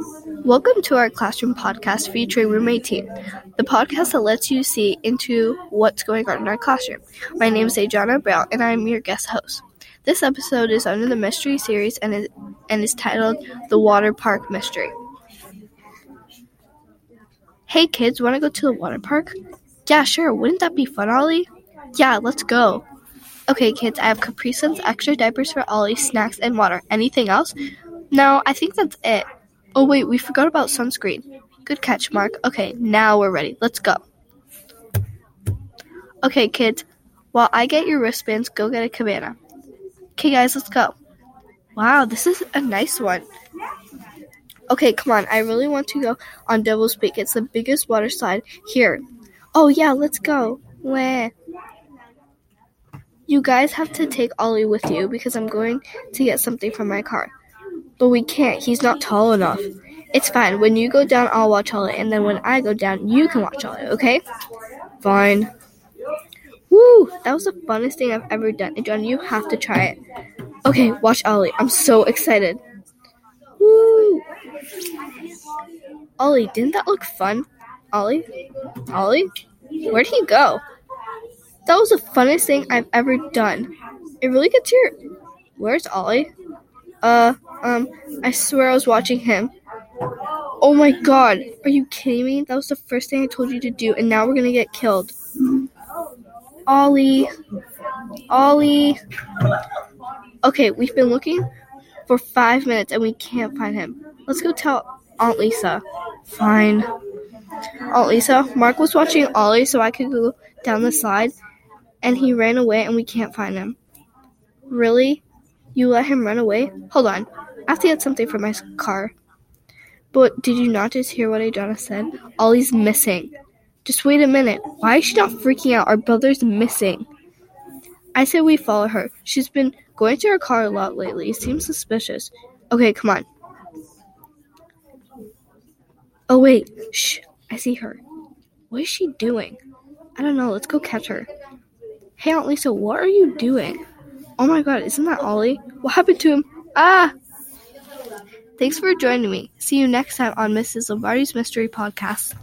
Welcome to our classroom podcast featuring Room 18, the podcast that lets you see into what's going on in our classroom. My name is Adriana Brown, and I am your guest host. This episode is under the mystery series and is, and is titled The Water Park Mystery. Hey kids, want to go to the water park? Yeah, sure. Wouldn't that be fun, Ollie? Yeah, let's go. Okay, kids, I have Capri Suns, extra diapers for Ollie, snacks, and water. Anything else? No, I think that's it. Oh, wait, we forgot about sunscreen. Good catch, Mark. Okay, now we're ready. Let's go. Okay, kids, while I get your wristbands, go get a cabana. Okay, guys, let's go. Wow, this is a nice one. Okay, come on. I really want to go on Devil's Peak. It's the biggest water slide here. Oh, yeah, let's go. Wah. You guys have to take Ollie with you because I'm going to get something from my car. But we can't. He's not tall enough. It's fine. When you go down, I'll watch Ollie, and then when I go down, you can watch Ollie, okay? Fine. Woo! That was the funnest thing I've ever done. And John, you have to try it. Okay, watch Ollie. I'm so excited. Woo! Ollie, didn't that look fun? Ollie? Ollie? Where'd he go? That was the funnest thing I've ever done. It really gets your. Where's Ollie? Uh, um, I swear I was watching him. Oh my god, are you kidding me? That was the first thing I told you to do, and now we're gonna get killed. Ollie. Ollie. Okay, we've been looking for five minutes and we can't find him. Let's go tell Aunt Lisa. Fine. Aunt Lisa, Mark was watching Ollie so I could go down the slide, and he ran away and we can't find him. Really? You let him run away? Hold on. I have to get something from my car. But did you not just hear what Adriana said? Ollie's missing. Just wait a minute. Why is she not freaking out? Our brother's missing. I say we follow her. She's been going to her car a lot lately. Seems suspicious. Okay, come on. Oh, wait. Shh. I see her. What is she doing? I don't know. Let's go catch her. Hey, Aunt Lisa, what are you doing? Oh my god, isn't that Ollie? What happened to him? Ah! Thanks for joining me. See you next time on Mrs. Lombardi's Mystery Podcast.